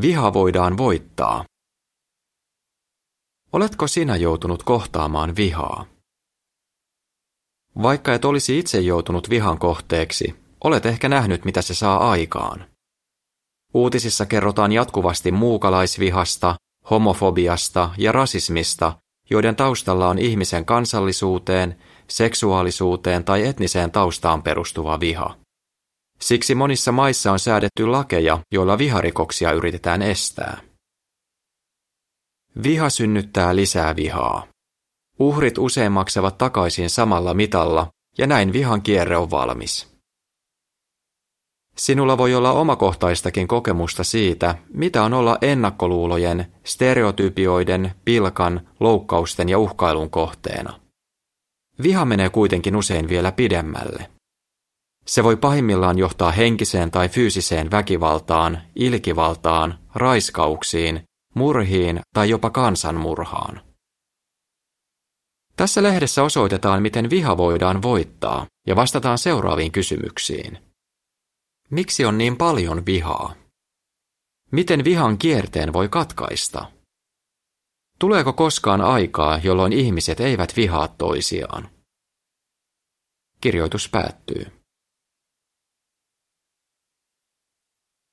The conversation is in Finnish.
Viha voidaan voittaa. Oletko sinä joutunut kohtaamaan vihaa? Vaikka et olisi itse joutunut vihan kohteeksi, olet ehkä nähnyt, mitä se saa aikaan. Uutisissa kerrotaan jatkuvasti muukalaisvihasta, homofobiasta ja rasismista, joiden taustalla on ihmisen kansallisuuteen, seksuaalisuuteen tai etniseen taustaan perustuva viha. Siksi monissa maissa on säädetty lakeja, joilla viharikoksia yritetään estää. Viha synnyttää lisää vihaa. Uhrit usein maksavat takaisin samalla mitalla, ja näin vihan kierre on valmis. Sinulla voi olla omakohtaistakin kokemusta siitä, mitä on olla ennakkoluulojen, stereotypioiden, pilkan, loukkausten ja uhkailun kohteena. Viha menee kuitenkin usein vielä pidemmälle. Se voi pahimmillaan johtaa henkiseen tai fyysiseen väkivaltaan, ilkivaltaan, raiskauksiin, murhiin tai jopa kansanmurhaan. Tässä lehdessä osoitetaan, miten viha voidaan voittaa, ja vastataan seuraaviin kysymyksiin. Miksi on niin paljon vihaa? Miten vihan kierteen voi katkaista? Tuleeko koskaan aikaa, jolloin ihmiset eivät vihaa toisiaan? Kirjoitus päättyy.